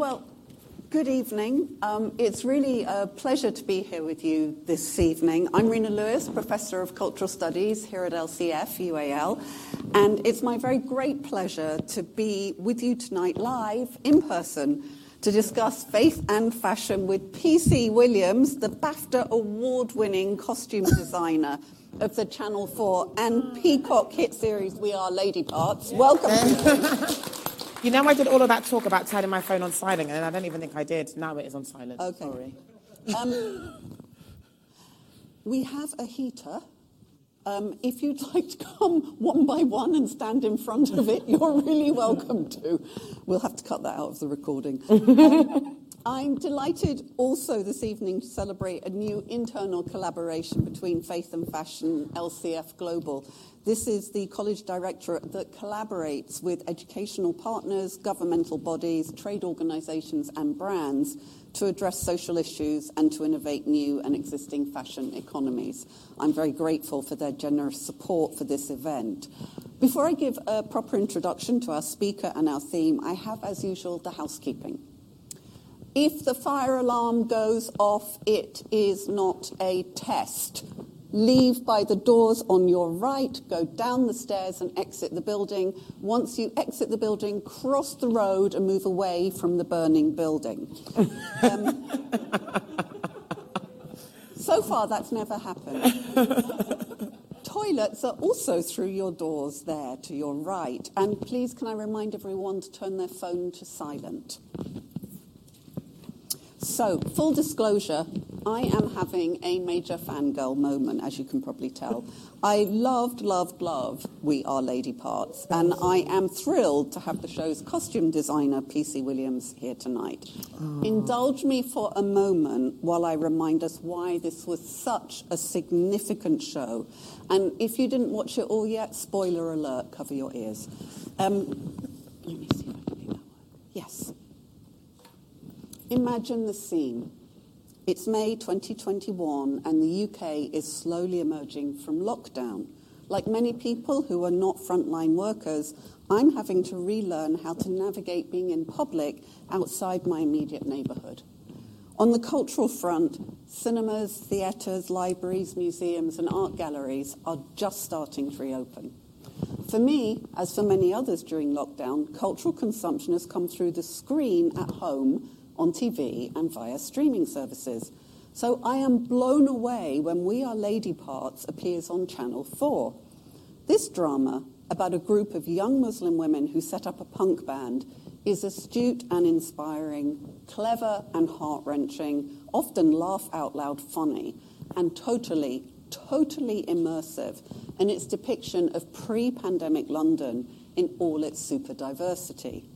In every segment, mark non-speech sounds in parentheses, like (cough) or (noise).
Well, good evening. Um, it's really a pleasure to be here with you this evening. I'm Reina Lewis, Professor of Cultural Studies here at LCF, UAL, and it's my very great pleasure to be with you tonight live in person to discuss faith and fashion with P.C. Williams, the BAFTA award winning costume (laughs) designer of the Channel 4 and Peacock hit series We Are Lady Parts. Welcome. You know, I did all of that talk about turning my phone on silent, and I don't even think I did. Now it is on silent. Okay. Sorry. (laughs) Um, we have a heater. Um, if you'd like to come one by one and stand in front of it, (laughs) you're really welcome to. We'll have to cut that out of the recording. (laughs) Um, I'm delighted also this evening to celebrate a new internal collaboration between Faith and Fashion LCF Global. This is the college directorate that collaborates with educational partners, governmental bodies, trade organisations, and brands to address social issues and to innovate new and existing fashion economies. I'm very grateful for their generous support for this event. Before I give a proper introduction to our speaker and our theme, I have, as usual, the housekeeping. If the fire alarm goes off, it is not a test. Leave by the doors on your right, go down the stairs and exit the building. Once you exit the building, cross the road and move away from the burning building. Um, (laughs) so far, that's never happened. (laughs) Toilets are also through your doors there to your right. And please, can I remind everyone to turn their phone to silent? So, full disclosure, I am having a major fangirl moment, as you can probably tell. I loved, loved, loved We Are Lady Parts, and I am thrilled to have the show's costume designer, PC Williams, here tonight. Aww. Indulge me for a moment while I remind us why this was such a significant show. And if you didn't watch it all yet, spoiler alert, cover your ears. Um, let me see if I can do that one. Yes. Imagine the scene. It's May 2021, and the UK is slowly emerging from lockdown. Like many people who are not frontline workers, I'm having to relearn how to navigate being in public outside my immediate neighbourhood. On the cultural front, cinemas, theatres, libraries, museums, and art galleries are just starting to reopen. For me, as for many others during lockdown, cultural consumption has come through the screen at home on TV and via streaming services. So I am blown away when We Are Lady Parts appears on Channel 4. This drama, about a group of young Muslim women who set up a punk band, is astute and inspiring, clever and heart wrenching, often laugh out loud funny, and totally, totally immersive in its depiction of pre pandemic London in all its super diversity.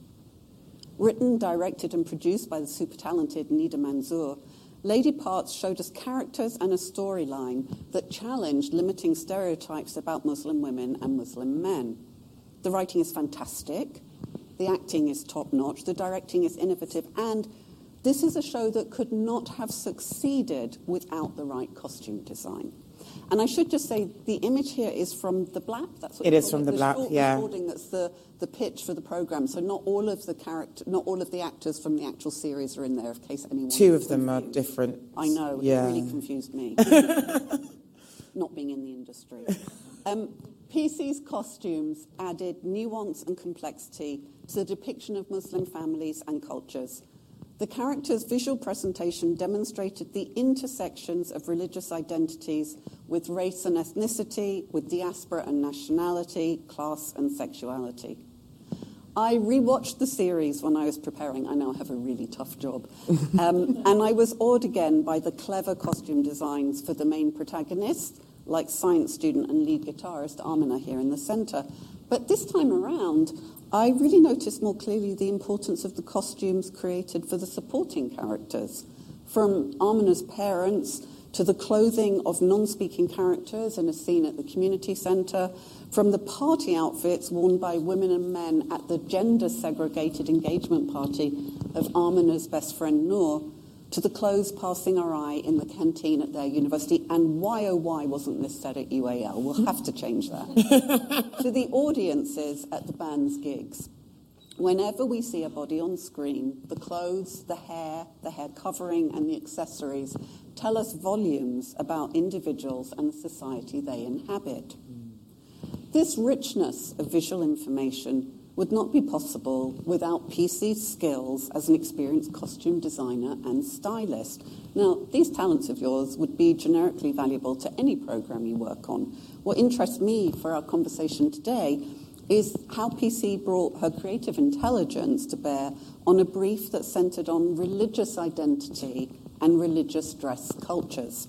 Written, directed, and produced by the super talented Nida Manzoor, Lady Parts showed us characters and a storyline that challenged limiting stereotypes about Muslim women and Muslim men. The writing is fantastic, the acting is top notch, the directing is innovative, and this is a show that could not have succeeded without the right costume design. And I should just say the image here is from the Blap. That's what it is from it. the, the Blap. Yeah. Recording that's the, the pitch for the program. So not all of the character, not all of the actors from the actual series are in there. In case anyone. Two of them are different. I know. Yeah. It really confused me. (laughs) not being in the industry. Um, PC's costumes added nuance and complexity to the depiction of Muslim families and cultures the character's visual presentation demonstrated the intersections of religious identities with race and ethnicity, with diaspora and nationality, class and sexuality. I rewatched the series when I was preparing. I now have a really tough job. (laughs) Um, and I was awed again by the clever costume designs for the main protagonists, like science student and lead guitarist Amina here in the centre. But this time around, I really noticed more clearly the importance of the costumes created for the supporting characters, from Amina's parents to the clothing of non speaking characters in a scene at the community centre, from the party outfits worn by women and men at the gender segregated engagement party of Amina's best friend Noor, to the clothes passing our eye in the canteen at their university. And why, oh, why wasn't this said at UAL? We'll have to change that. (laughs) to the audiences at the band's gigs. Whenever we see a body on screen, the clothes, the hair, the hair covering, and the accessories tell us volumes about individuals and the society they inhabit. Mm. This richness of visual information would not be possible without PC's skills as an experienced costume designer and stylist. Now, these talents of yours would be generically valuable to any program you work on. What interests me for our conversation today is how PC brought her creative intelligence to bear on a brief that centered on religious identity and religious dress cultures.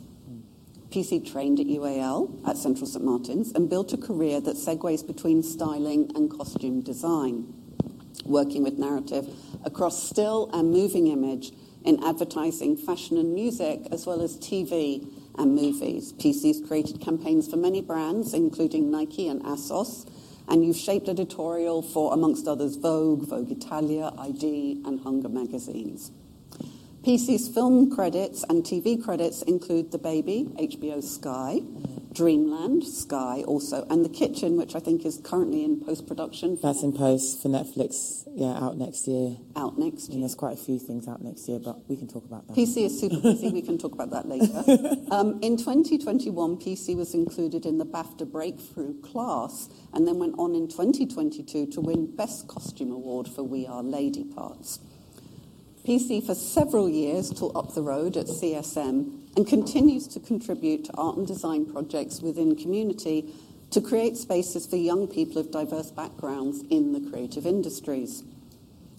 PC trained at UAL at Central St Martin's and built a career that segues between styling and costume design, working with narrative across still and moving image in advertising, fashion and music, as well as TV and movies. PC's created campaigns for many brands, including Nike and ASOS, and you've shaped editorial for, amongst others, Vogue, Vogue Italia, ID, and Hunger magazines. PC's film credits and TV credits include The Baby, HBO Sky, Dreamland, Sky also, and The Kitchen, which I think is currently in post production. That's in post for Netflix. Yeah, out next year. Out next year. And there's quite a few things out next year, but we can talk about that. PC is super busy. we can talk about that later. (laughs) Um, in 2021, PC was included in the BAFTA Breakthrough class and then went on in 2022 to win Best Costume Award for We Are Lady Parts. PC for several years taught up the road at CSM and continues to contribute to art and design projects within community to create spaces for young people of diverse backgrounds in the creative industries.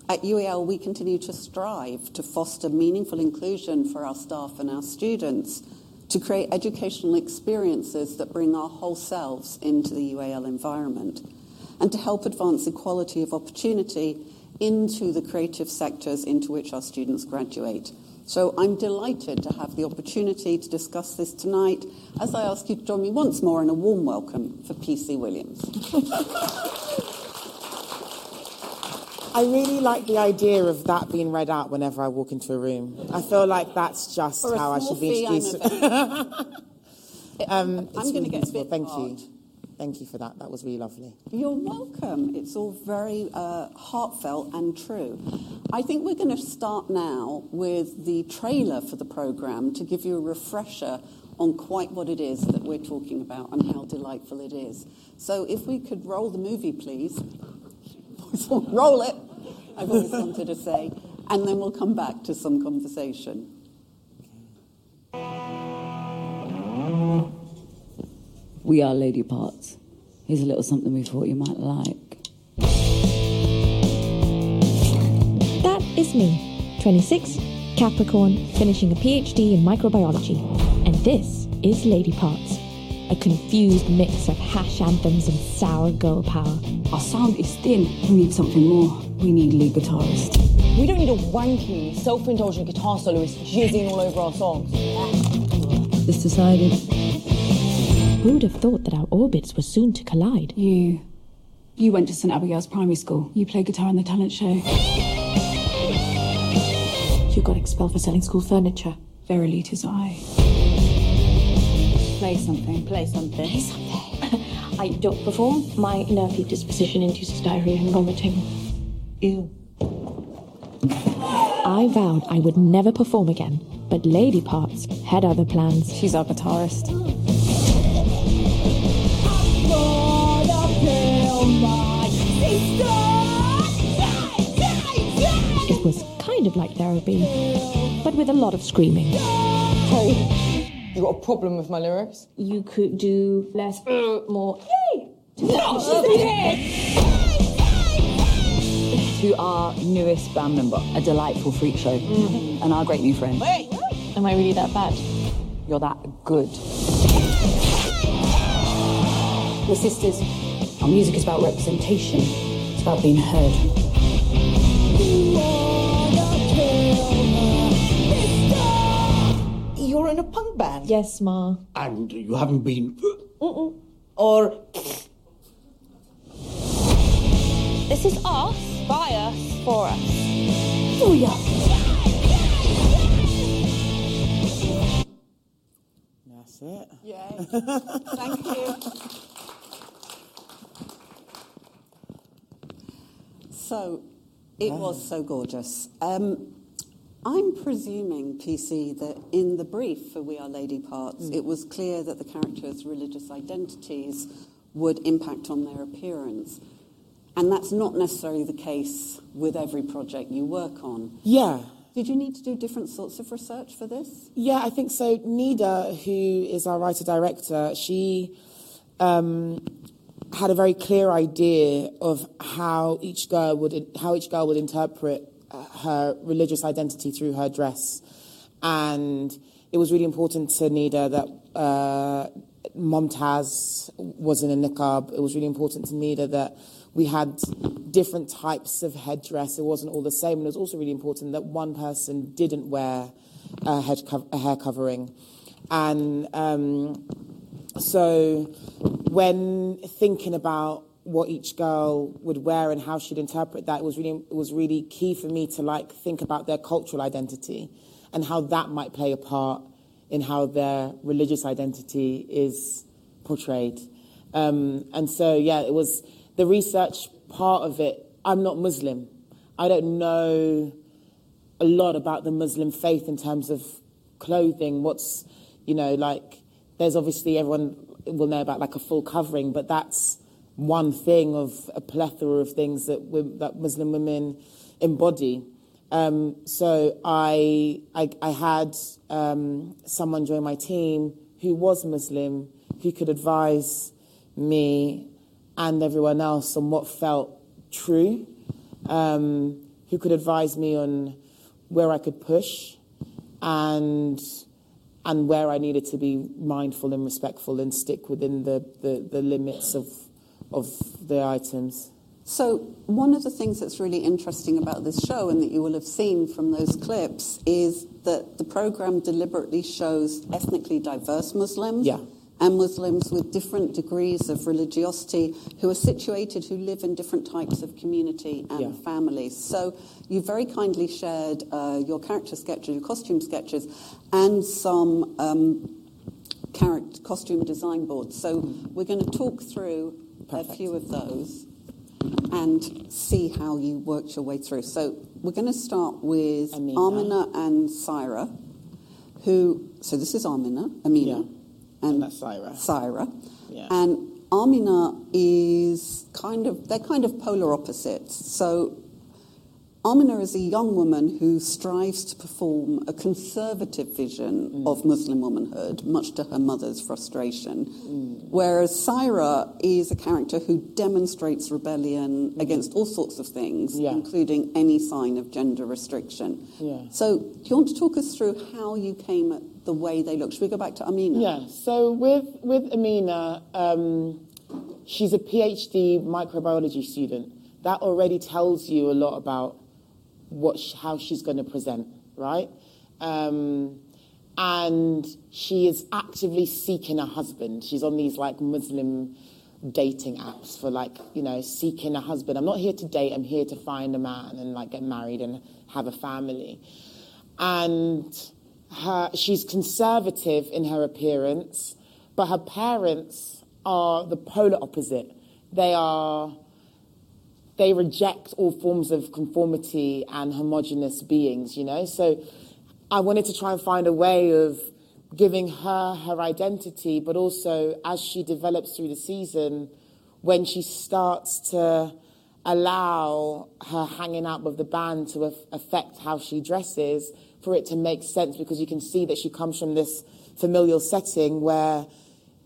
At UAL, we continue to strive to foster meaningful inclusion for our staff and our students, to create educational experiences that bring our whole selves into the UAL environment, and to help advance equality of opportunity into the creative sectors into which our students graduate. So I'm delighted to have the opportunity to discuss this tonight as I ask you to join me once more in a warm welcome for PC Williams. I really like the idea of that being read out whenever I walk into a room. I feel like that's just how I should be introduced. (laughs) um, I'm going to get a bit Thank hard. you. Thank you for that. That was really lovely. You're welcome. It's all very uh, heartfelt and true. I think we're going to start now with the trailer for the programme to give you a refresher on quite what it is that we're talking about and how delightful it is. So if we could roll the movie, please. (laughs) roll it, I've always wanted to say. And then we'll come back to some conversation. We are lady parts. Here's a little something we thought you might like. That is me, 26, Capricorn, finishing a PhD in microbiology. And this is Lady Parts, a confused mix of hash anthems and sour girl power. Our sound is thin. We need something more. We need lead guitarist. We don't need a wanky, self-indulgent guitar soloist jizzing all over our songs. It's decided. Who would have thought that our orbits were soon to collide? You. You went to St Abigail's primary school. You played guitar in the talent show. You got expelled for selling school furniture. Verily, tis I. Play something. Play something. Play something. (laughs) I don't perform. My nervy disposition induces diarrhea and vomiting. Ew. I vowed I would never perform again, but Lady Parts had other plans. She's our guitarist. It was kind of like therapy, but with a lot of screaming. Hey, you got a problem with my lyrics? You could do less, uh, more. Yay! To our newest band member, a delightful freak show, and our great new friend. Wait. Am I really that bad? You're that good. We're sisters. Our music is about representation. It's about being heard. You're in a punk band? Yes, Ma. And you haven't been. Or This is us, by us, for us. Oh, yeah. That's it. Yay. Thank you. (laughs) So, It was so gorgeous. Um, I'm presuming, PC, that in the brief for We Are Lady Parts, it was clear that the characters' religious identities would impact on their appearance. And that's not necessarily the case with every project you work on. Yeah. Did you need to do different sorts of research for this? Yeah, I think so. Nida, who is our writer director, she um, had a very clear idea of how each girl would how each girl would interpret uh, her religious identity through her dress, and it was really important to Nida that uh, Momtaz was in a niqab. It was really important to Nida that we had different types of headdress. It wasn't all the same, and it was also really important that one person didn't wear a, head co- a hair covering, and. Um, so when thinking about what each girl would wear and how she'd interpret that, it was really, it was really key for me to like think about their cultural identity and how that might play a part in how their religious identity is portrayed. Um, and so, yeah, it was the research part of it. I'm not Muslim. I don't know a lot about the Muslim faith in terms of clothing. What's, you know, like, there's obviously everyone will know about like a full covering, but that's one thing of a plethora of things that, that Muslim women embody. Um, so I, I, I had um, someone join my team who was Muslim, who could advise me and everyone else on what felt true, um, who could advise me on where I could push and and where I needed to be mindful and respectful and stick within the, the, the limits of, of the items. So, one of the things that's really interesting about this show, and that you will have seen from those clips, is that the program deliberately shows ethnically diverse Muslims. Yeah and Muslims with different degrees of religiosity who are situated, who live in different types of community and Yeah. families. So you very kindly shared uh, your character sketches, your costume sketches, and some um, character, costume design boards. So we're going to talk through Perfect. a few of those and see how you worked your way through. So we're going to start with Amina. Amina and Saira, who, so this is Amina, Amina. Yeah. And that's Saira. Saira. Yeah. And Amina is kind of, they're kind of polar opposites. So Amina is a young woman who strives to perform a conservative vision Mm. of Muslim womanhood, much to her mother's frustration. Mm. Whereas Saira is a character who demonstrates rebellion Mm. against all sorts of things, Yeah. including any sign of gender restriction. Yeah. So, do you want to talk us through how you came at the way they look? Should we go back to Amina? Yeah, so with, with Amina, um, she's a PhD microbiology student. That already tells you a lot about what how she's going to present, right? Um, and she is actively seeking a husband. She's on these like Muslim dating apps for like you know seeking a husband. I'm not here to date. I'm here to find a man and like get married and have a family. And her, she's conservative in her appearance, but her parents are the polar opposite. They are they reject all forms of conformity and homogenous beings, you know? So I wanted to try and find a way of giving her her identity, but also as she develops through the season, when she starts to allow her hanging out with the band to af- affect how she dresses, for it to make sense, because you can see that she comes from this familial setting where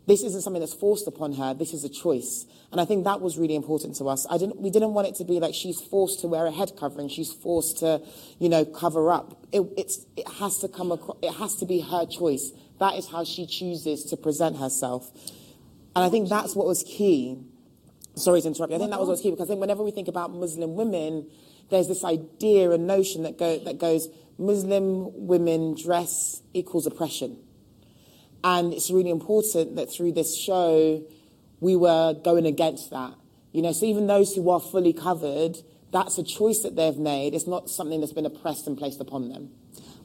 this isn't something that's forced upon her. This is a choice, and I think that was really important to us. I didn't. We didn't want it to be like she's forced to wear a head covering. She's forced to, you know, cover up. It, it's. It has to come. Across, it has to be her choice. That is how she chooses to present herself, and I think that's what was key. Sorry to interrupt you. I think that was what was key because I think whenever we think about Muslim women, there's this idea and notion that go that goes Muslim women dress equals oppression. And it's really important that through this show, we were going against that. You know, so even those who are fully covered, that's a choice that they've made. It's not something that's been oppressed and placed upon them.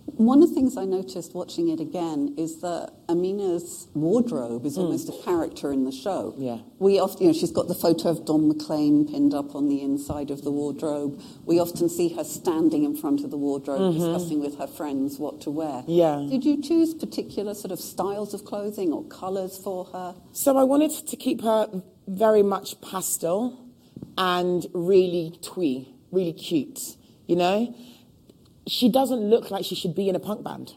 One of the things I noticed watching it again is that Amina's wardrobe is hmm. almost a character in the show. Yeah. We often, you know, she's got the photo of Don McLean pinned up on the inside of the wardrobe. We often see her standing in front of the wardrobe mm-hmm. discussing with her friends what to wear. Yeah. Did you choose particular sort of styles of clothing or colours for her? So I wanted to keep her very much pastel and really twee, really cute, you know? She doesn't look like she should be in a punk band.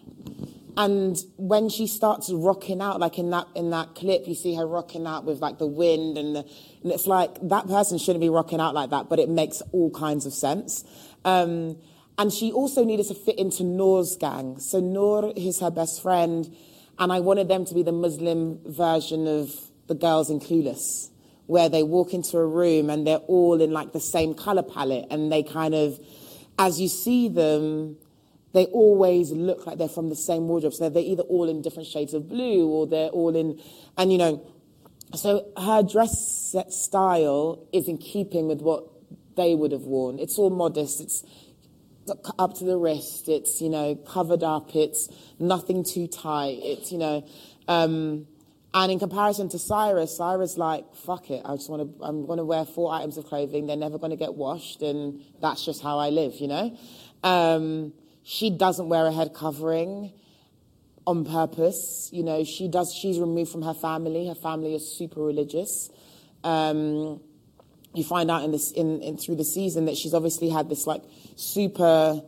And when she starts rocking out, like in that in that clip, you see her rocking out with like the wind and the, and it's like that person shouldn't be rocking out like that, but it makes all kinds of sense. Um, and she also needed to fit into Noor's gang. So Noor is her best friend, and I wanted them to be the Muslim version of the girls in Clueless, where they walk into a room and they're all in like the same color palette, and they kind of, as you see them, they always look like they're from the same wardrobe. So they're either all in different shades of blue or they're all in, and you know, so her dress style is in keeping with what they would have worn. It's all modest. It's up to the wrist. It's you know covered up. It's nothing too tight. It's you know, um, and in comparison to Saira's, Saira's like fuck it. I just want to. I'm going to wear four items of clothing. They're never going to get washed, and that's just how I live. You know, um, she doesn't wear a head covering on purpose. You know, she does. She's removed from her family. Her family is super religious. Um, you find out in this in, in through the season that she's obviously had this like super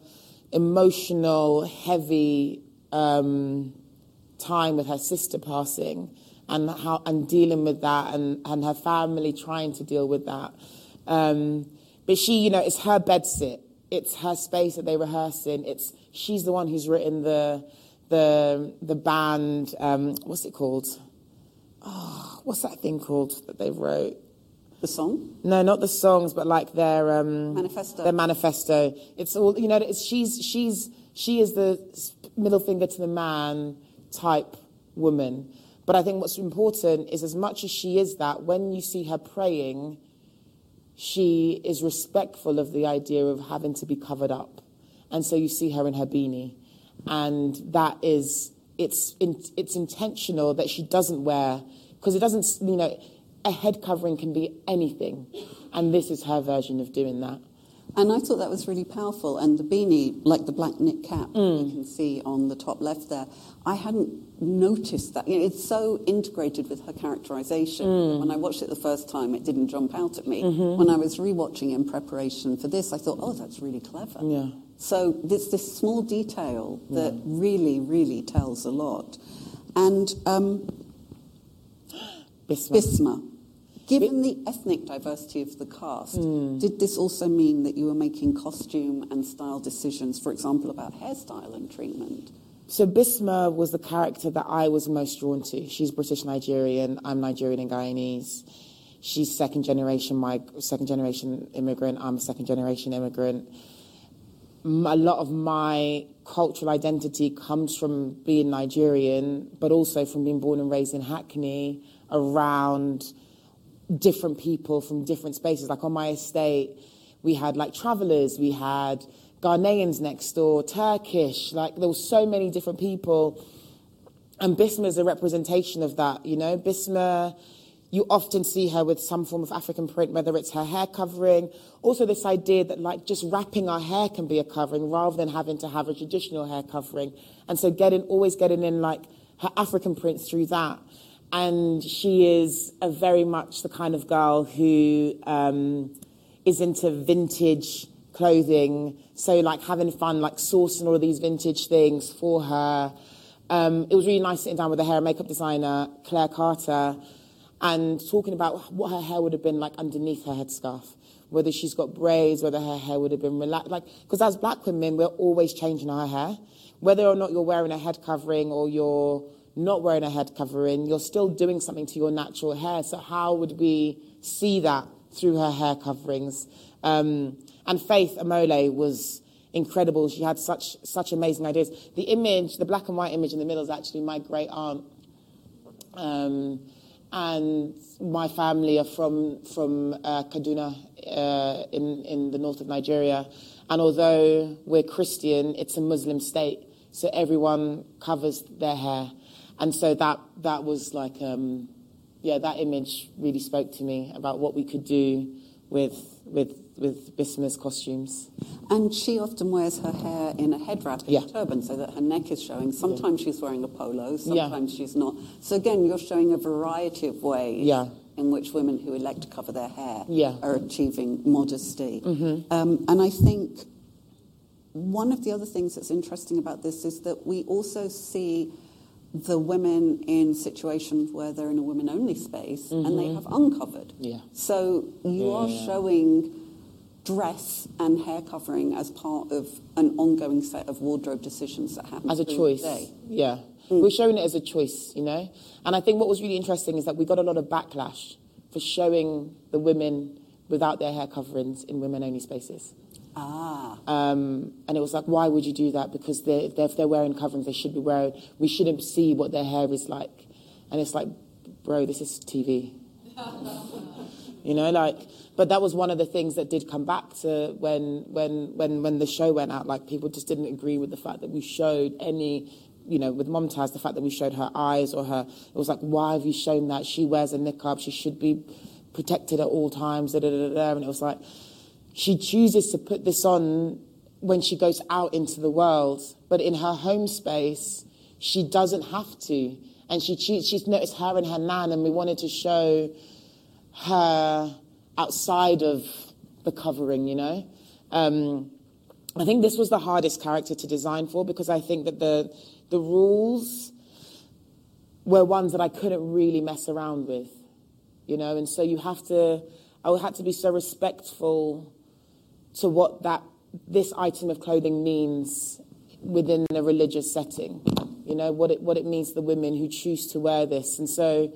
emotional, heavy um, time with her sister passing, and how and dealing with that, and and her family trying to deal with that. Um, but she, you know, it's her bed sit. It's her space that they rehearse in. It's she's the one who's written the the the band. Um, what's it called? Oh, what's that thing called that they wrote? The song? No, not the songs, but like their um, Manifesto. Their manifesto. It's all you know. It's, she's she's she is the middle finger to the man type woman. But I think what's important is as much as she is that, when you see her praying, she is respectful of the idea of having to be covered up, and so you see her in her beanie, and that is it's in, it's intentional that she doesn't wear because it doesn't you know a head covering can be anything, and this is her version of doing that. And I thought that was really powerful. And the beanie, like the black knit cap you mm. can see on the top left there, I hadn't noticed that. You know, it's so integrated with her characterization. Mm. When I watched it the first time, it didn't jump out at me. Mm-hmm. When I was rewatching in preparation for this, I thought, oh, that's really clever. Yeah. So it's this small detail that really, really tells a lot. And um, Bismarck. (gasps) Bisma, given the ethnic diversity of the cast, hmm. did this also mean that you were making costume and style decisions, for example, about hairstyle and treatment? So Bisma was the character that I was most drawn to. She's British Nigerian. I'm Nigerian and Guyanese. She's second generation, my second generation immigrant. I'm a second generation immigrant. A lot of my cultural identity comes from being Nigerian, but also from being born and raised in Hackney, around different people from different spaces. Like on my estate, we had like travelers, we had Ghanaians next door, Turkish, like there were so many different people. And Bisma is a representation of that, you know. Bisma, you often see her with some form of African print, whether it's her hair covering. Also, this idea that like just wrapping our hair can be a covering rather than having to have a traditional hair covering. And so getting, always getting in like her African print through that. And she is a very much the kind of girl who um, is into vintage clothing. So like having fun, like sourcing all of these vintage things for her. Um, it was really nice sitting down with the hair and makeup designer, Claire Carter, and talking about what her hair would have been like underneath her headscarf. Whether she's got braids, whether her hair would have been relaxed. Like, because as black women, we're always changing our hair. Whether or not you're wearing a head covering or you're not wearing a head covering, you're still doing something to your natural hair. So how would we see that through her hair coverings? Um, and Faith Omole was incredible. She had such such amazing ideas. The image, the black and white image in the middle, is actually my great aunt. Um, and my family are from from uh, Kaduna uh, in in the north of Nigeria. And although we're Christian, it's a Muslim state. so everyone covers their hair, and so that that was like, um, yeah, that image really spoke to me about what we could do with with with Bisma's costumes. And she often wears her hair in a head wrap Yeah. a turban so that her neck is showing. Sometimes she's wearing a polo, Yeah. sometimes she's not. So again, you're showing a variety of ways Yeah. in which women who elect to cover their hair Yeah. Mm-hmm. are achieving modesty. Um, and I think one of the other things that's interesting about this is that we also see the women in situations where they're in a women only space and they have uncovered. Mm-hmm. Yeah. So you Yeah, are yeah. showing dress and hair covering as part of an ongoing set of wardrobe decisions that happen as a choice. Yeah. We're showing it as a choice, you know? And I think what was really interesting is that we got a lot of backlash for showing the women without their hair coverings in women only spaces. Ah, Um, and it was like, why would you do that? Because they're, they're, if they're wearing coverings, they should be wearing, we shouldn't see what their hair is like. And it's like, bro, this is TV. (laughs) you know, like, but that was one of the things that did come back to when, when, when, when the show went out. Like, people just didn't agree with the fact that we showed any, you know, with Momtaz, the fact that we showed her eyes or her, it was like, why have you shown that? She wears a niqab, she should be protected at all times, da, da, da, da. And it was like, she chooses to put this on when she goes out into the world, but in her home space, she doesn't have to. And she she's noticed her and her nan, and we wanted to show her outside of the covering, you know. Um, I think this was the hardest character to design for because I think that the the rules were ones that I couldn't really mess around with, you know. And so you have to, I had to be so respectful to what that this item of clothing means within a religious setting. You know what it what it means to the women who choose to wear this, and so.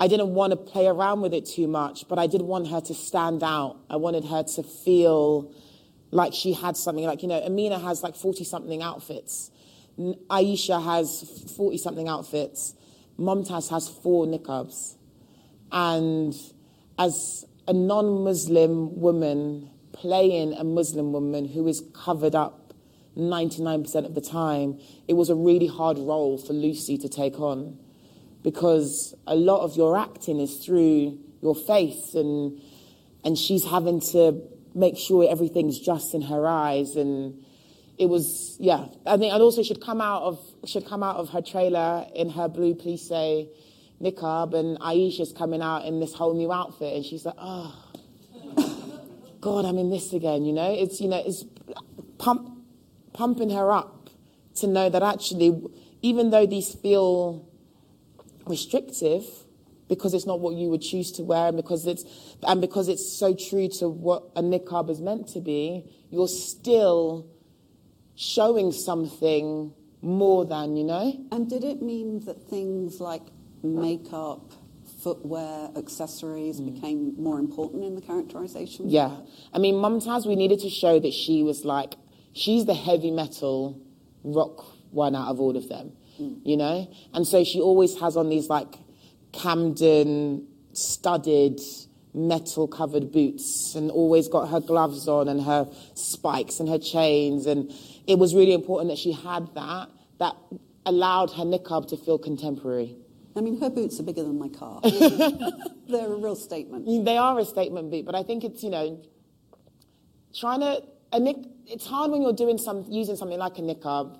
I didn't want to play around with it too much, but I did want her to stand out. I wanted her to feel like she had something. Like, you know, Amina has like 40 something outfits. Ayesha has 40 something outfits. Momtaz has four niqabs. And as a non Muslim woman playing a Muslim woman who is covered up 99% of the time, it was a really hard role for Lucie to take on because a lot of your acting is through your face and and she's having to make sure everything's just in her eyes and it was yeah. I think and also she'd come out of she'd come out of her trailer in her blue police niqab and Ayesha's coming out in this whole new outfit and she's like oh god i'm in this again you know? It's you know it's pump pumping her up to know that actually even though these feel restrictive because it's not what you would choose to wear and because it's and because it's so true to what a niqab is meant to be you're still showing something more than you know? And did it mean that things like makeup, footwear, accessories mm. became more important in the characterization? yeah. I mean Momtaz we needed to show that she was like she's the heavy metal rock one out of all of them mm. you know? And so she always has on these like camden studded metal covered boots and always got her gloves on and her spikes and her chains. And it was really important that she had that that allowed her niqab to feel contemporary I mean, her boots are bigger than my car. (laughs) They're a real statement. they are a statement boot but i think it's you know trying to a nick, it's hard when you're doing some using something like a niqab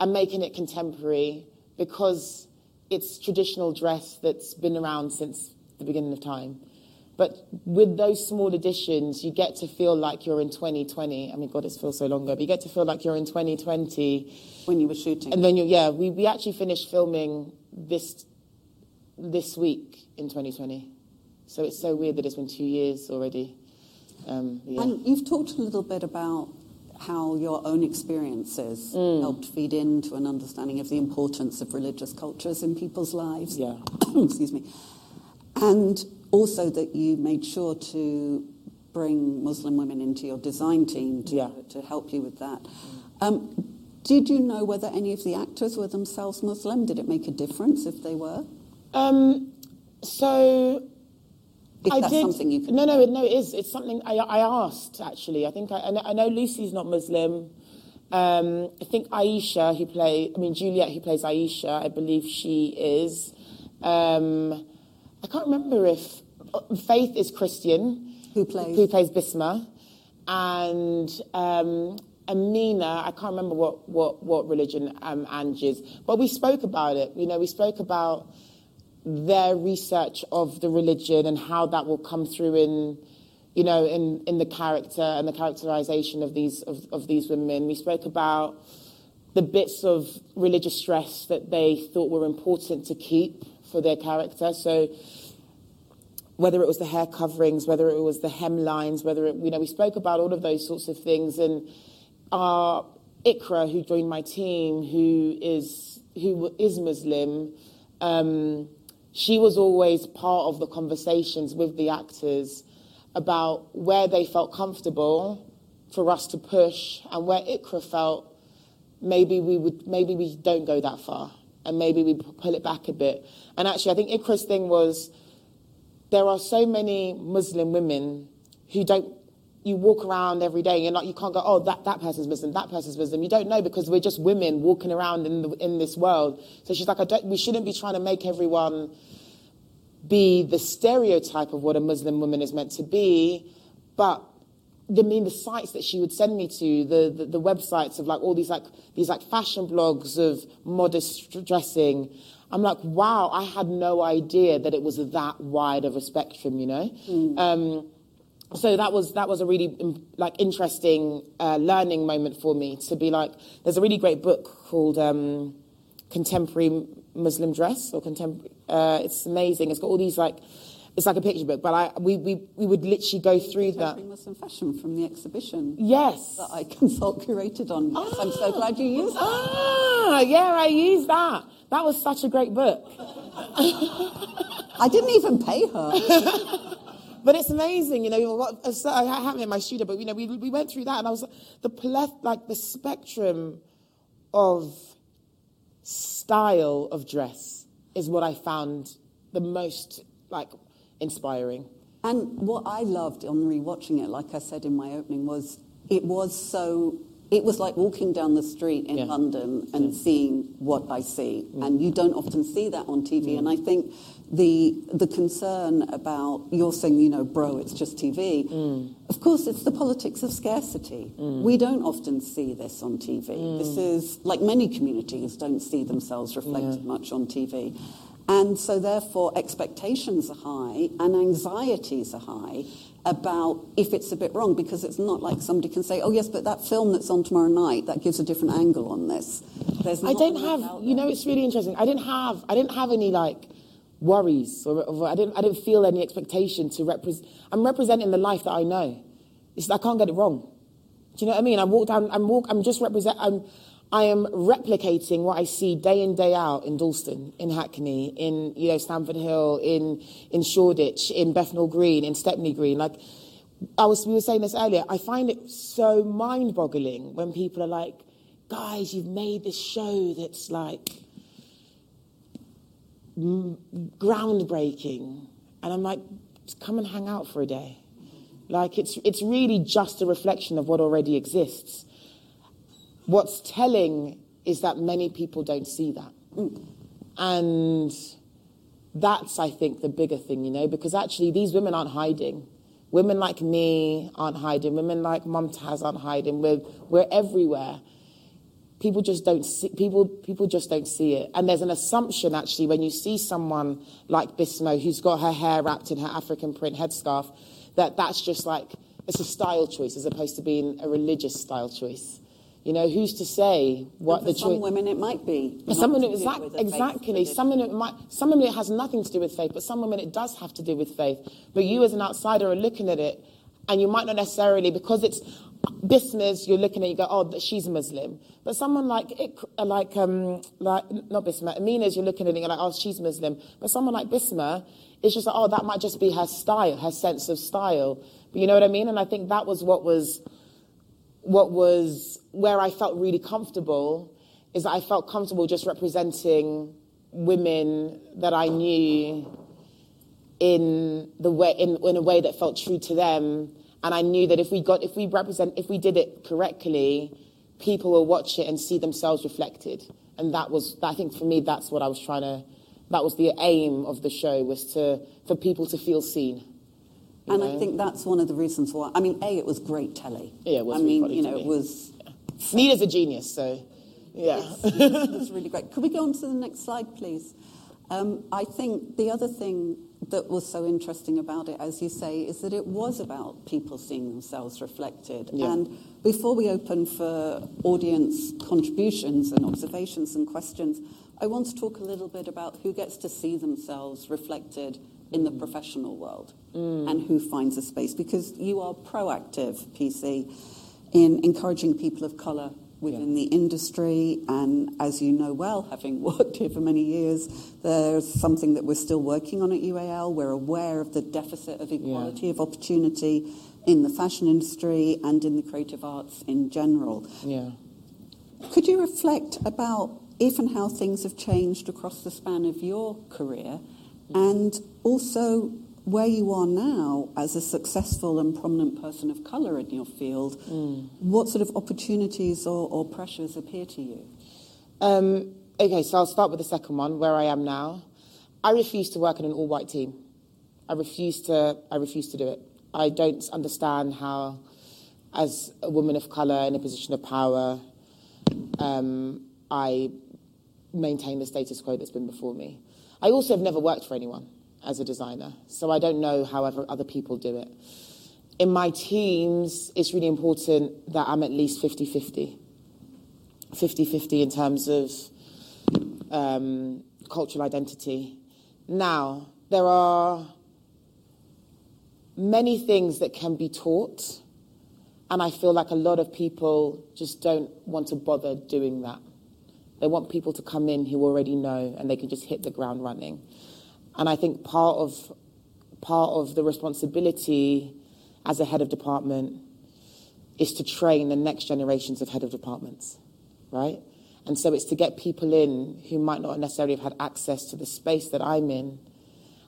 and making it contemporary because it's traditional dress that's been around since the beginning of time. But with those small additions, you get to feel like you're in 2020. I mean, God, it feels so long ago, but you get to feel like you're in 2020. When you were shooting. And then you, yeah, we, we actually finished filming this this week in 2020. So it's so weird that it's been two years already. Um, yeah. And you've talked a little bit about how your own experiences Mm. helped feed into an understanding of the importance of religious cultures in people's lives. Yeah. (coughs) Excuse me. And also that you made sure to bring Muslim women into your design team to, Yeah. to help you with that. Um, did you know whether any of the actors were themselves Muslim? Did it make a difference if they were? Um, so If I that's did. something you No, no, no. It is. It's something I, I asked actually. I think I, I know- I know Lucie's not Muslim. Um, I think Ayesha, who play, I mean Juliette, who plays Ayesha, I believe she is. Um, I can't remember if uh, Faith is Christian, Who plays? who plays Bisma, and um, Amina. I can't remember what what what religion um, Ange is, but we spoke about it. You know, we spoke about their research of the religion and how that will come through in you know in in the character and the characterization of these of, of these women we spoke about the bits of religious stress that they thought were important to keep for their character so whether it was the hair coverings whether it was the hemlines whether it, you know we spoke about all of those sorts of things and our Ikra who joined my team who is who is Muslim um, she was always part of the conversations with the actors about where they felt comfortable for us to push and where Ikra felt maybe we would maybe we don't go that far and maybe we pull it back a bit. And actually I think Ikra's thing was there are so many Muslim women who don't you walk around every day and you're not you can't go oh that, that person's Muslim that person's Muslim you don't know because we're just women walking around in the, in this world so she's like I don't, we shouldn't be trying to make everyone be the stereotype of what a Muslim woman is meant to be, but I mean the sites that she would send me to, the, the, the websites of like all these like these like fashion blogs of modest dressing. I'm like, wow, I had no idea that it was that wide of a spectrum, you know. Um, so that was that was a really like interesting uh, learning moment for me to be like. There's a really great book called um, Contemporary Muslim Dress or Contemporary. Uh, it's amazing. It's got all these like. It's like a picture book, but I, we, we, we would literally go through that. Muslim fashion from the exhibition Yes. that I consult curated on. Yes, I'm so glad you used that. Ah, yeah, I used that. That was such a great book. I didn't even pay her. (laughs) But it's amazing, you know. What, so I have it in my studio, but you know, we we went through that, and I was the pleth, like the spectrum of style of dress is what I found the most like inspiring. And what I loved on rewatching it, like I said in my opening, was it was so. It was like walking down the street in Yeah. London and seeing what I see, mm. and you don't often see that on TV. Mm. And I think the the concern about you're saying, you know, bro, it's just TV. Mm. Of course, it's the politics of scarcity. Mm. We don't often see this on TV. Mm. This is like many communities don't see themselves reflected much on TV. And so, therefore, expectations are high and anxieties are high about if it's a bit wrong, because it's not like somebody can say, oh, yes, but that film that's on tomorrow night, that gives a different angle on this. There's I don't have, you know, it's really interesting. I didn't have, I didn't have any like worries, or, or I didn't, I didn't feel any expectation to represent. I'm representing the life that I know. It's, I can't get it wrong. Do you know what I mean? I walk down, I'm walk, I'm just represent, I'm, I am replicating what I see day in day out in Dalston, in Hackney, in you know Stamford Hill, in in Shoreditch, in Bethnal Green, in Stepney Green. Like I was, we were saying this earlier. I find it so mind-boggling when people are like, "Guys, you've made this show that's like groundbreaking," and I'm like, "Come and hang out for a day." Like it's it's really just a reflection of what already exists. What's telling is that many people don't see that. And that's, I think, the bigger thing, you know, because actually these women aren't hiding. Women like me aren't hiding. Women like Momtaz aren't hiding. We're, we're everywhere. People just don't see people. People just don't see it. And there's an assumption actually when you see someone like Bisma who's got her hair wrapped in her African print headscarf, that that's just like it's a style choice as opposed to being a religious style choice. You know, who's to say what the some women, it might be. Some women, exact, with a faith exactly. Some women, it might, some women it has nothing to do with faith, but some women it does have to do with faith. But you, as an outsider, are looking at it, and you might not necessarily because it's Bisma's. You're looking at you go, oh, she's Muslim. But someone like Ik- uh, like um like not Bisma, Amina's, you're looking at it, you're like, oh, she's Muslim. But someone like Bisma, it's just like, oh, that might just be her style, her sense of style. But you know what I mean? And I think that was what was what was where I felt really comfortable is that I felt comfortable just representing women that I knew in the way in, in a way that felt true to them and I knew that if we got if we represent if we did it correctly people will watch it and see themselves reflected. And that was, I think for me, that's what I was trying to, that was the aim of the show was to, for people to feel seen. And I think that's one of the reasons why. I mean, A, it was great telly. Yeah, it was I really mean, you know, me. it was Nida's a genius, so yeah. (laughs) it was really great. Could we go on to the next slide, please? Um, I think the other thing that was so interesting about it, as you say, is that it was about people seeing themselves reflected. Yeah. And before we open for audience contributions and observations and questions, I want to talk a little bit about who gets to see themselves reflected in the mm. professional world mm. and who finds a space, because you are proactive, PC, in encouraging people of colour within the industry. And as you know well, having (laughs) worked here for many years, there's something that we're still working on at UAL. We're aware of the deficit of equality of opportunity in the fashion industry and in the creative arts in general. yeah. Could you reflect about if and how things have changed across the span of your career mm-hmm. and also where you are now as a successful and prominent person of colour in your field? What sort of opportunities or, or pressures appear to you? Um, okay, so I'll start with the second one, where I am now. I refuse to work in an all-white team. I refuse to. I refuse to do it. I don't understand how, as a woman of colour in a position of power, um, I maintain the status quo that's been before me. I also have never worked for anyone as a designer, so I don't know how other other people do it. In my teams, it's really important that I'm at least 50 50. 50 50 in terms of um, cultural identity. Now, there are many things that can be taught, and I feel like a lot of people just don't want to bother doing that. They want people to come in who already know and they can just hit the ground running. And I think part of part of the responsibility as a head of department is to train the next generations of head of departments, right? And so it's to get people in who might not necessarily have had access to the space that I'm in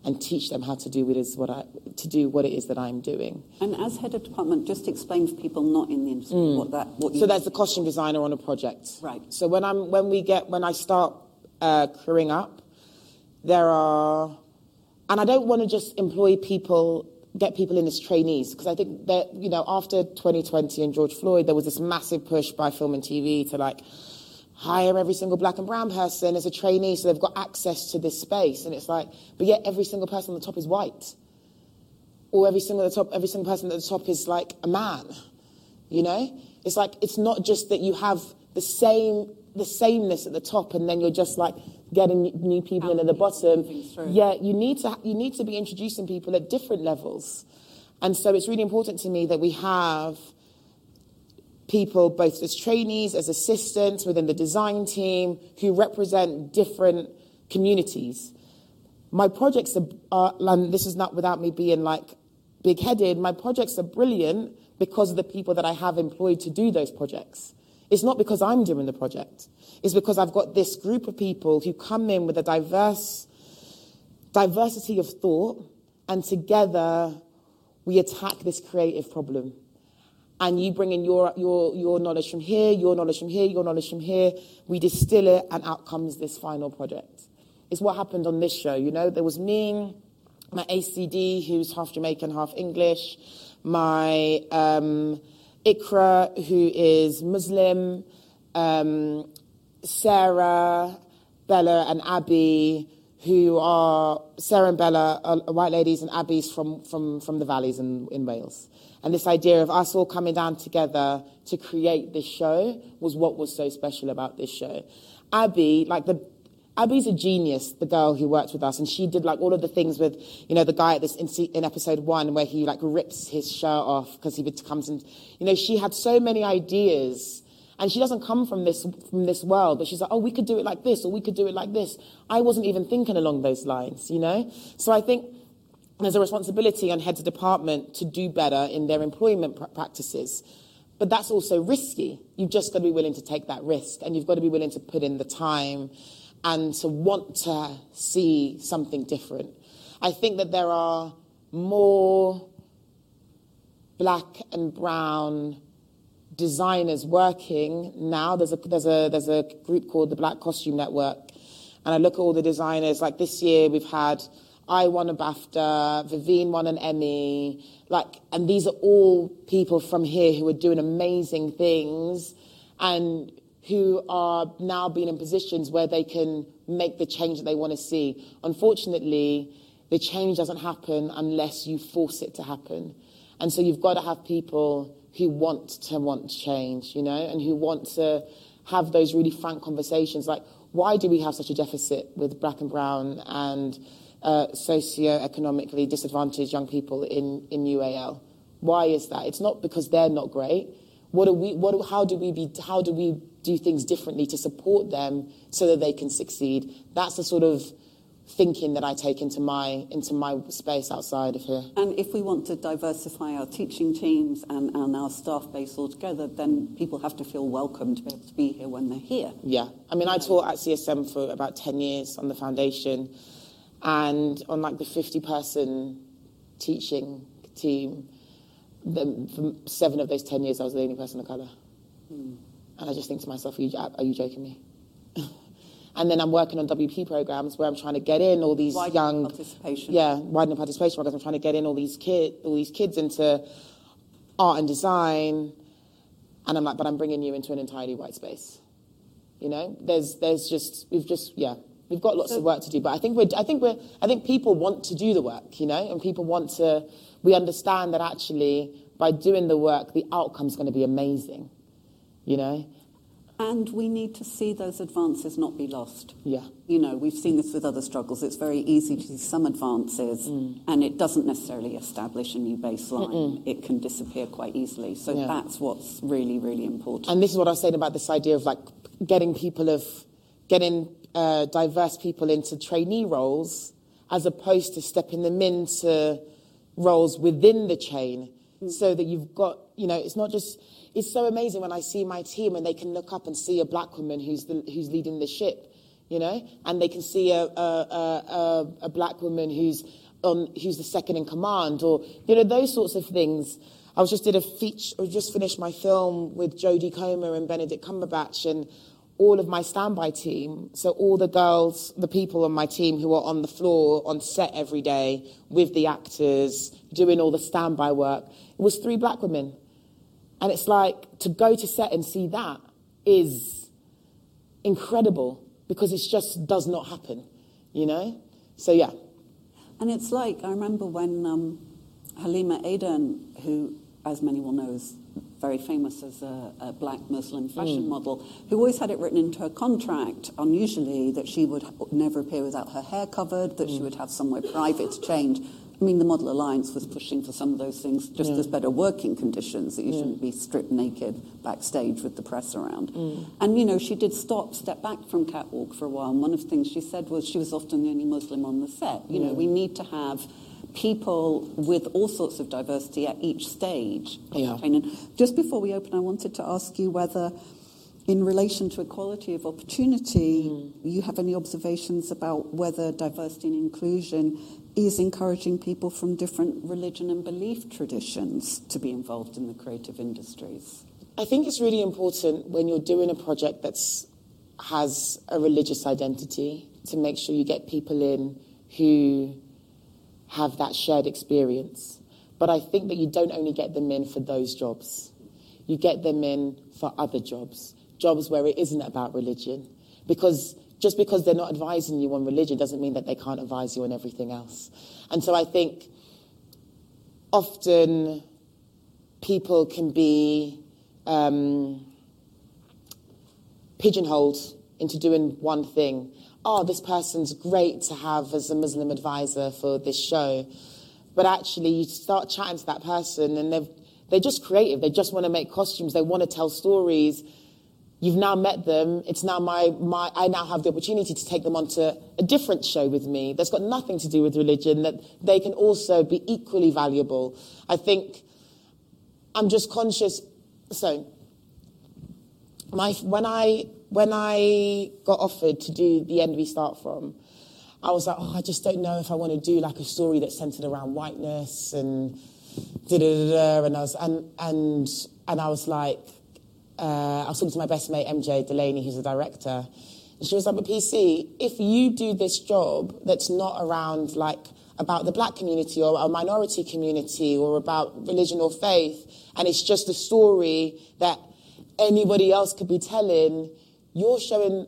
and teach them how to do what it is what I to do what it is that I'm doing. And as head of department, just explain for people not in the industry what that what you So there's the costume designer on a project. Right. So when I'm when we get when I start uh, crewing up, there are, and I don't want to just employ people, get people in as trainees because I think that you know after 2020 and George Floyd, there was this massive push by film and TV to like hire every single black and brown person as a trainee so they've got access to this space and it's like but yet every single person on the top is white. Or every single top every single person at the top is like a man you know? It's like it's not just that you have the same the sameness at the top and then you're just like getting new people in at the bottom. yeah you need to you need to be introducing people at different levels. And so it's really important to me that we have people both as trainees as assistants within the design team who represent different communities. My projects are, are and this is not without me being like big headed my projects are brilliant because of the people that i have employed to do those projects it's not because i'm doing the project it's because i've got this group of people who come in with a diverse diversity of thought and together we attack this creative problem and you bring in your, your, your knowledge from here, your knowledge from here, your knowledge from here. We distill it, and out comes this final project. It's what happened on this show. You know, there was me, my ACD, who's half Jamaican, half English, my um, Ikra, who is Muslim, um, Sarah, Bella, and Abby, who are Sarah and Bella are white ladies, and Abby's from, from, from the valleys in, in Wales. And this idea of us all coming down together to create this show was what was so special about this show. Abby, like the Abby's a genius, the girl who worked with us, and she did like all of the things with, you know, the guy at this in, in episode one where he like rips his shirt off because he becomes, in, you know, she had so many ideas, and she doesn't come from this from this world, but she's like, oh, we could do it like this, or we could do it like this. I wasn't even thinking along those lines, you know. So I think there's a responsibility on heads of department to do better in their employment pr- practices. But that's also risky. You've just got to be willing to take that risk and you've got to be willing to put in the time and to want to see something different. I think that there are more black and brown designers working now. There's a there's a there's a group called the Black Costume Network, and I look at all the designers. Like this year, we've had I won a BAFTA, Vivine won an Emmy, like, and these are all people from here who are doing amazing things, and who are now being in positions where they can make the change that they want to see. Unfortunately, the change doesn't happen unless you force it to happen. And so you've got to have people who want to want change, you know, and who want to have those really frank conversations like, why do we have such a deficit with black and brown and uh, socio-economically disadvantaged young people in, in UAL? Why is that? It's not because they're not great. What do we, what, how do we be, how do we do things differently to support them so that they can succeed? That's the sort of thinking that I take into my into my space outside of here. And if we want to diversify our teaching teams and, and our staff base altogether, then people have to feel welcome to be able to be here when they're here. Yeah, I mean, I taught at CSM for about ten years on the foundation, and on like the fifty-person teaching team, the, for seven of those ten years, I was the only person of color, mm. and I just think to myself, are you, are you joking me? (laughs) And then I'm working on WP programs where I'm trying to get in all these Widen young participation. Yeah, widening participation because I'm trying to get in all these kid, all these kids into art and design. And I'm like, but I'm bringing you into an entirely white space. You know, there's there's just we've just yeah we've got lots so, of work to do. But I think we're I think we're I think people want to do the work. You know, and people want to. We understand that actually by doing the work, the outcome's going to be amazing. You know, and we need to see those advances not be lost. Yeah. You know, we've seen this with other struggles. It's very easy to see some advances mm. and it doesn't necessarily establish a new baseline. Mm-mm. It can disappear quite easily. So yeah. that's what's really, really important. And this is what I was saying about this idea of like getting people of, getting uh, diverse people into trainee roles as opposed to stepping them into roles within the chain mm. so that you've got, you know, it's not just, it's so amazing when I see my team and they can look up and see a black woman who's, the, who's leading the ship, you know, and they can see a, a, a, a black woman who's, on, who's the second in command, or, you know, those sorts of things. I was just did a feature, I just finished my film with Jodie Comer and Benedict Cumberbatch, and all of my standby team, so all the girls, the people on my team who are on the floor on set every day with the actors, doing all the standby work, it was three black women. And it's like to go to set and see that is incredible because it just does not happen, you know? So, yeah. And it's like, I remember when um, Halima Aden, who, as many will know, is very famous as a, a black Muslim fashion mm. model, who always had it written into her contract, unusually, that she would never appear without her hair covered, that mm. she would have somewhere private to change. I mean, the Model Alliance was pushing for some of those things, just yeah. as better working conditions, that you yeah. shouldn't be stripped naked backstage with the press around. Mm. And, you know, she did stop, step back from catwalk for a while. And one of the things she said was she was often the only Muslim on the set. You yeah. know, we need to have people with all sorts of diversity at each stage. Yeah. And just before we open, I wanted to ask you whether in relation to equality of opportunity, mm. you have any observations about whether diversity and inclusion is encouraging people from different religion and belief traditions to be involved in the creative industries? I think it's really important when you're doing a project that has a religious identity to make sure you get people in who have that shared experience. But I think that you don't only get them in for those jobs. You get them in for other jobs jobs where it isn't about religion. Because just because they're not advising you on religion doesn't mean that they can't advise you on everything else. And so I think often people can be um, pigeonholed into doing one thing. Oh, this person's great to have as a Muslim advisor for this show. But actually, you start chatting to that person and they're, they're just creative. They just want to make costumes. They want to tell stories You've now met them. It's now my, my, I now have the opportunity to take them onto a different show with me that's got nothing to do with religion, that they can also be equally valuable. I think I'm just conscious. So, my, when, I, when I got offered to do The End We Start From, I was like, oh, I just don't know if I want to do like a story that's centered around whiteness and da da da da. And I was, and, and, and I was like, uh, I was talking to my best mate MJ Delaney, who's a director, and she was like, "But PC, if you do this job that's not around like about the black community or a minority community or about religion or faith, and it's just a story that anybody else could be telling, you're showing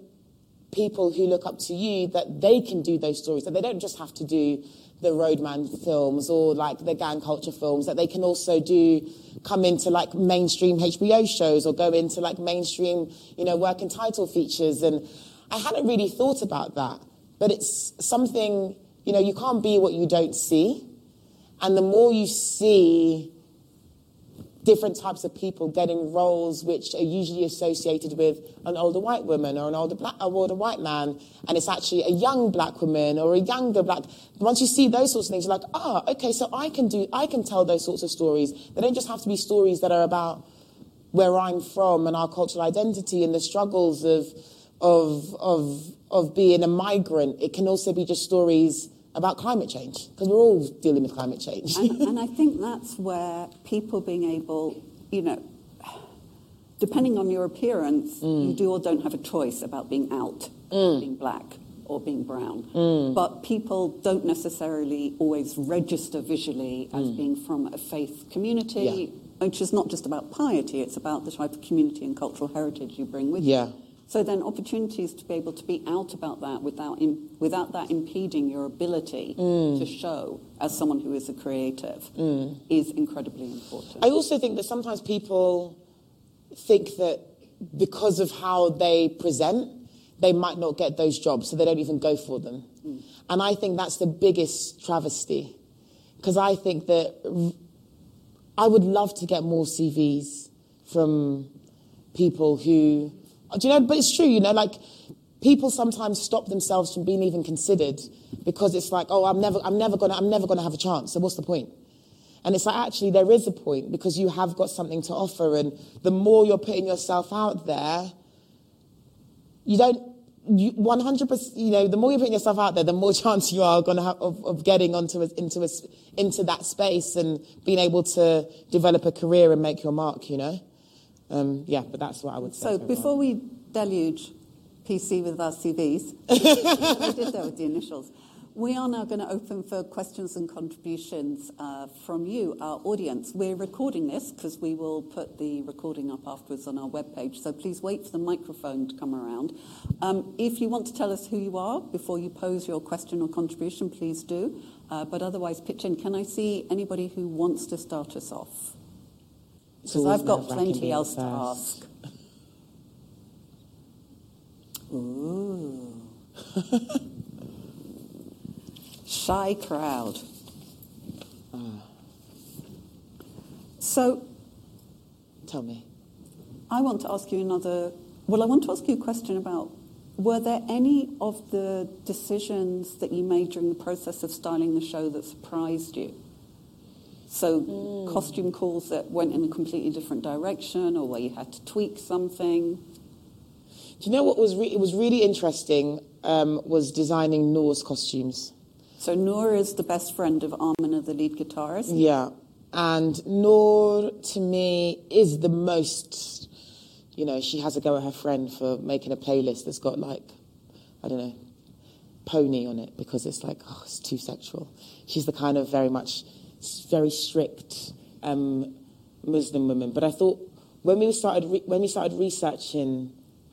people who look up to you that they can do those stories, that they don't just have to do the roadman films or like the gang culture films, that they can also do come into like mainstream HBO shows or go into like mainstream, you know, working title features. And I hadn't really thought about that, but it's something, you know, you can't be what you don't see. And the more you see different types of people getting roles which are usually associated with an older white woman or an older black or older white man and it's actually a young black woman or a younger black. Once you see those sorts of things you're like ah oh, okay so i can do i can tell those sorts of stories. They don't just have to be stories that are about where i'm from and our cultural identity and the struggles of of of of being a migrant. It can also be just stories about climate change because we're all dealing with climate change. and, (laughs) and I think that's where people being able, you know, depending on your appearance, Mm. you do or don't have a choice about being out, Mm. being black or being brown. But people don't necessarily always register visually as being from a faith community, Mm. Yeah. which is not just about piety, it's about the type of community and cultural heritage you bring with Yeah. you. So then opportunities to be able to be out about that without, im- without that impeding your ability Mm. to show as someone who is a creative is incredibly important. I also think that sometimes people think that because of how they present, they might not get those jobs, so they don't even go for them. And I think that's the biggest travesty. Because I think that I would love to get more CVs from people who, do you know, but it's true, you know, like people sometimes stop themselves from being even considered because it's like, oh, I'm never, I'm never gonna, I'm never gonna have a chance. So what's the point? And it's like, actually, there is a point because you have got something to offer. And the more you're putting yourself out there, you don't, you, 100%, you know, the more you're putting yourself out there, the more (laughs) chance you are going to have of, of getting onto a, into, a, into that space and being able to develop a career and make your mark, you know? Um, yeah, but that's what I would say. So before we deluge PC with our CVs, I (laughs) did that with the initials. We are now going to open for questions and contributions uh, from you, our audience. We're recording this because we will put the recording up afterwards on our webpage. So please wait for the microphone to come around. Um, if you want to tell us who you are before you pose your question or contribution, please do. Uh, but otherwise, pitch in. Can I see anybody who wants to start us off? Because I've got plenty else to ask. Ooh. (laughs) Shy crowd. So Tell me. I want to ask you another. Well, I want to ask you a question about were there any of the decisions that you made during the process of styling the show that surprised you? So, costume calls that went in a completely different direction, or where you had to tweak something. Do you know what was re- it was really interesting um, was designing Noor's costumes. So, Noor is the best friend of Amina, the lead guitarist. Yeah, and Noor to me is the most. You know, she has a go at her friend for making a playlist that's got like, I don't know, pony on it because it's like, oh, it's too sexual. She's the kind of very much, s- very strict um, Muslim women. But I thought when we started re- when we started researching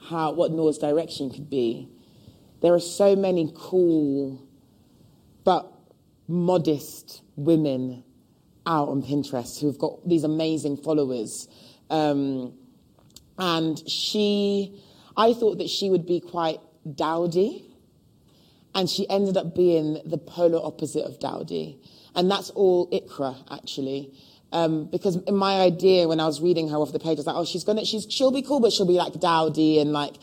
how what Noor's direction could be, there are so many cool but modest women out on Pinterest who've got these amazing followers. Um, and she, I thought that she would be quite dowdy, and she ended up being the polar opposite of dowdy. And that's all Ikra, actually. Um, because in my idea, when I was reading her off the page, I was like, oh, she's gonna, she's, she'll be cool, but she'll be like dowdy and like,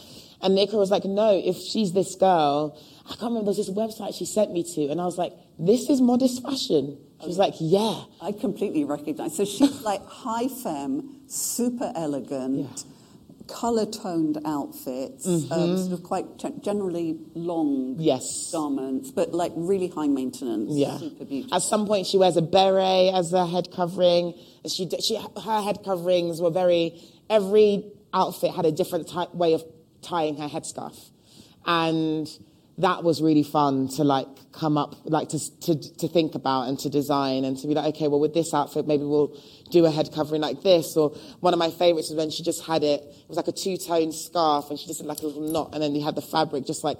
and Ikra was like, no, if she's this girl, I can't remember, there's this website she sent me to, and I was like, this is modest fashion. She was like, yeah. I completely recognize. So she's like (laughs) high femme, super elegant, color toned outfits, um, sort of quite gen- generally long Mm-hmm. Yes. garments, but like really high maintenance, Yeah. super beautiful. At some point, she wears a beret as a head covering. She, she, her head coverings were very every outfit had a different type, way of tying her headscarf. And that was really fun to like come up, like to, to, to think about and to design and to be like, okay, well, with this outfit, maybe we'll do a head covering like this. Or one of my favorites was when she just had it, it was like a two tone scarf and she just had like a little knot and then you had the fabric just like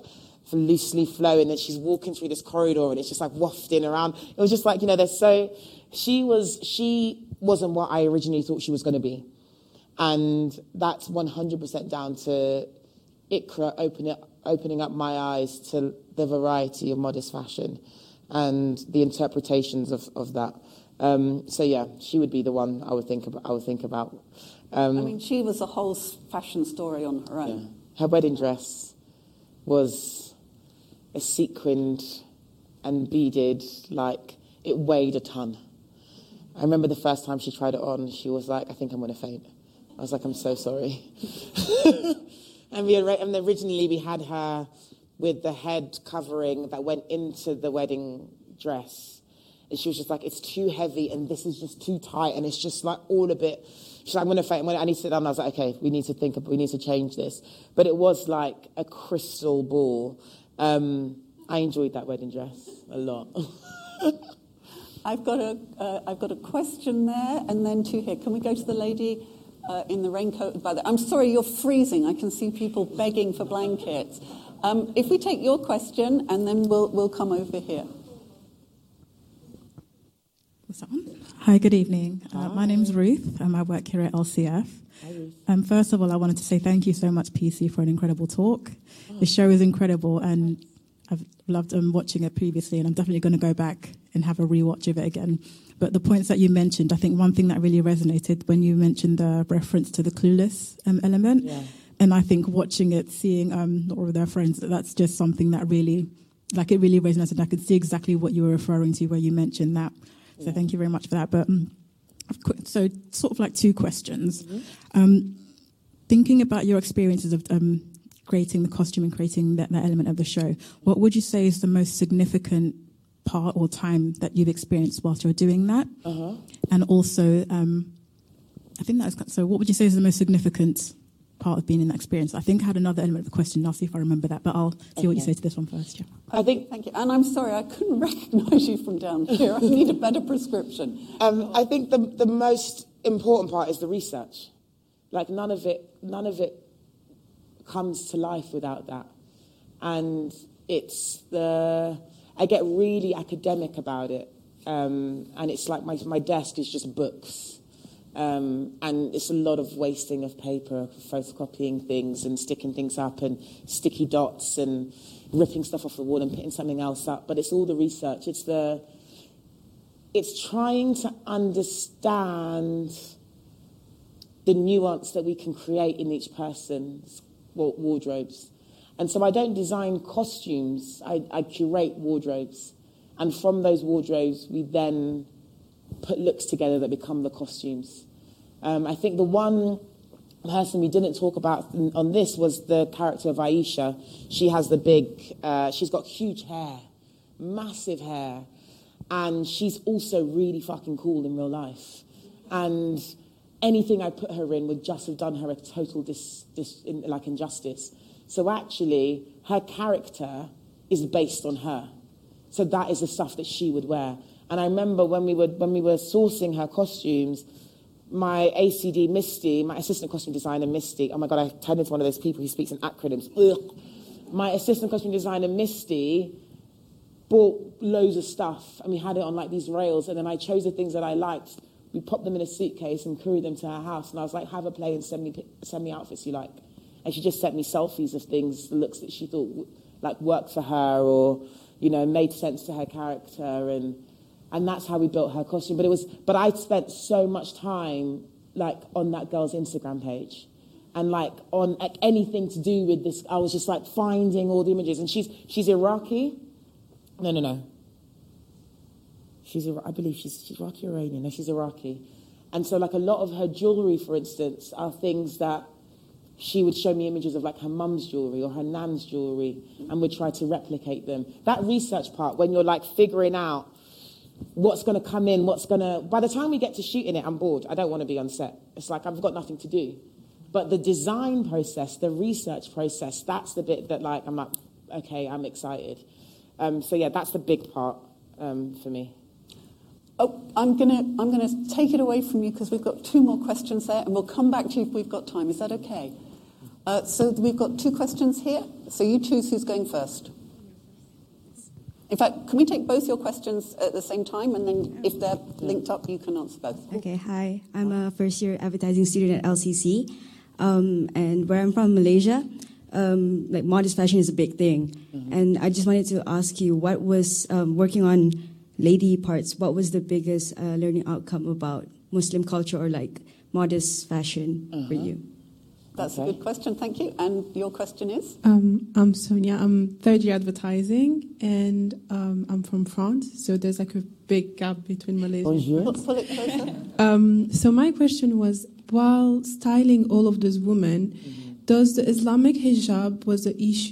loosely flowing and she's walking through this corridor and it's just like wafting around. It was just like, you know, there's so, she was, she wasn't what I originally thought she was going to be. And that's 100% down to Ikra opening, opening up my eyes to the variety of modest fashion and the interpretations of, of that. Um, so yeah, she would be the one I would think about. I would think about. Um, I mean, she was a whole fashion story on her own. Yeah. Her wedding dress was a sequined and beaded, like it weighed a ton. I remember the first time she tried it on, she was like, "I think I'm going to faint." I was like, "I'm so sorry." (laughs) and we and originally we had her with the head covering that went into the wedding dress and she was just like, it's too heavy and this is just too tight and it's just like all a bit. She's like, I'm to faint. I need to sit down. I was like, okay, we need to think, we need to change this. But it was like a crystal ball. Um, I enjoyed that wedding dress a lot. (laughs) I've got a, uh, I've got a question there and then two here. Can we go to the lady uh, in the raincoat? By the, I'm sorry, you're freezing. I can see people begging for blankets. Um, if we take your question and then we'll, we'll come over here. Hi, good evening. Uh, my name's Ruth. Um, I work here at LCF. Um, first of all, I wanted to say thank you so much, PC, for an incredible talk. Oh. The show is incredible, and I've loved um, watching it previously, and I'm definitely going to go back and have a rewatch of it again. But the points that you mentioned, I think one thing that really resonated when you mentioned the reference to the clueless um, element. Yeah. And I think watching it, seeing um, all of their friends, that's just something that really, like, it really resonated. I could see exactly what you were referring to where you mentioned that so yeah. thank you very much for that. But um, so sort of like two questions. Mm-hmm. Um, thinking about your experiences of um, creating the costume and creating that, that, element of the show, what would you say is the most significant part or time that you've experienced whilst you're doing that? Uh-huh. And also, um, I think that's so. What would you say is the most significant part of being in that experience. I think I had another element of the question. I'll see if I remember that, but I'll see okay. what you say to this one first. Yeah. I think. Thank you. And I'm sorry, I couldn't (laughs) recognise you from down here. I need a better prescription. Um, I think the the most important part is the research. Like none of it, none of it comes to life without that, and it's the. I get really academic about it, um, and it's like my my desk is just books um, and it's a lot of wasting of paper, photocopying things and sticking things up and sticky dots and ripping stuff off the wall and putting something else up. But it's all the research. It's the it's trying to understand the nuance that we can create in each person's wardrobes. And so I don't design costumes, I, I curate wardrobes. And from those wardrobes, we then put looks together that become the costumes. Um, I think the one person we didn't talk about on this was the character of Ayesha. She has the big, uh, she's got huge hair, massive hair, and she's also really fucking cool in real life. And anything I put her in would just have done her a total dis, dis, in, like injustice. So actually, her character is based on her. So that is the stuff that she would wear. And I remember when we were, when we were sourcing her costumes, my ACD Misty, my assistant costume designer Misty, oh my God, I turned into one of those people who speaks in acronyms. Ugh. My assistant costume designer Misty bought loads of stuff and we had it on like these rails and then I chose the things that I liked. We popped them in a suitcase and carried them to her house and I was like, have a play and send me, send me outfits you like. And she just sent me selfies of things, the looks that she thought like worked for her or, you know, made sense to her character and and that's how we built her costume. But it was, but I spent so much time like on that girl's Instagram page, and like on like, anything to do with this. I was just like finding all the images, and she's she's Iraqi. No, no, no. She's I believe she's she's Iraqi Iranian. No, she's Iraqi, and so like a lot of her jewelry, for instance, are things that she would show me images of like her mum's jewelry or her nan's jewelry and would try to replicate them. That research part, when you're like figuring out what's going to come in, what's going to. By the time we get to shooting it, I'm bored. I don't want to be on set. It's like I've got nothing to do. But the design process, the research process, that's the bit that like I'm like, okay, I'm excited. Um, so yeah, that's the big part um, for me. Oh, I'm gonna I'm gonna take it away from you because we've got two more questions there, and we'll come back to you if we've got time. Is that okay? Uh, so we've got two questions here. So you choose who's going first. In fact, can we take both your questions at the same time, and then if they're linked up, you can answer both. Okay, hi. I'm a first year advertising student at LCC. Um, and where I'm from, Malaysia, um, like modest fashion is a big thing. And I just wanted to ask you, what was um, working on lady parts? What was the biggest uh, learning outcome about Muslim culture or like modest fashion for you? That's a good question. Thank you. And your question is? Um, I'm Sonia. I'm third year advertising, and um, I'm from France. So there's like a big gap between Malaysia. Pull, pull it closer. (laughs) Um, so my question was, while styling all of those women, does the Islamic hijab was the issue?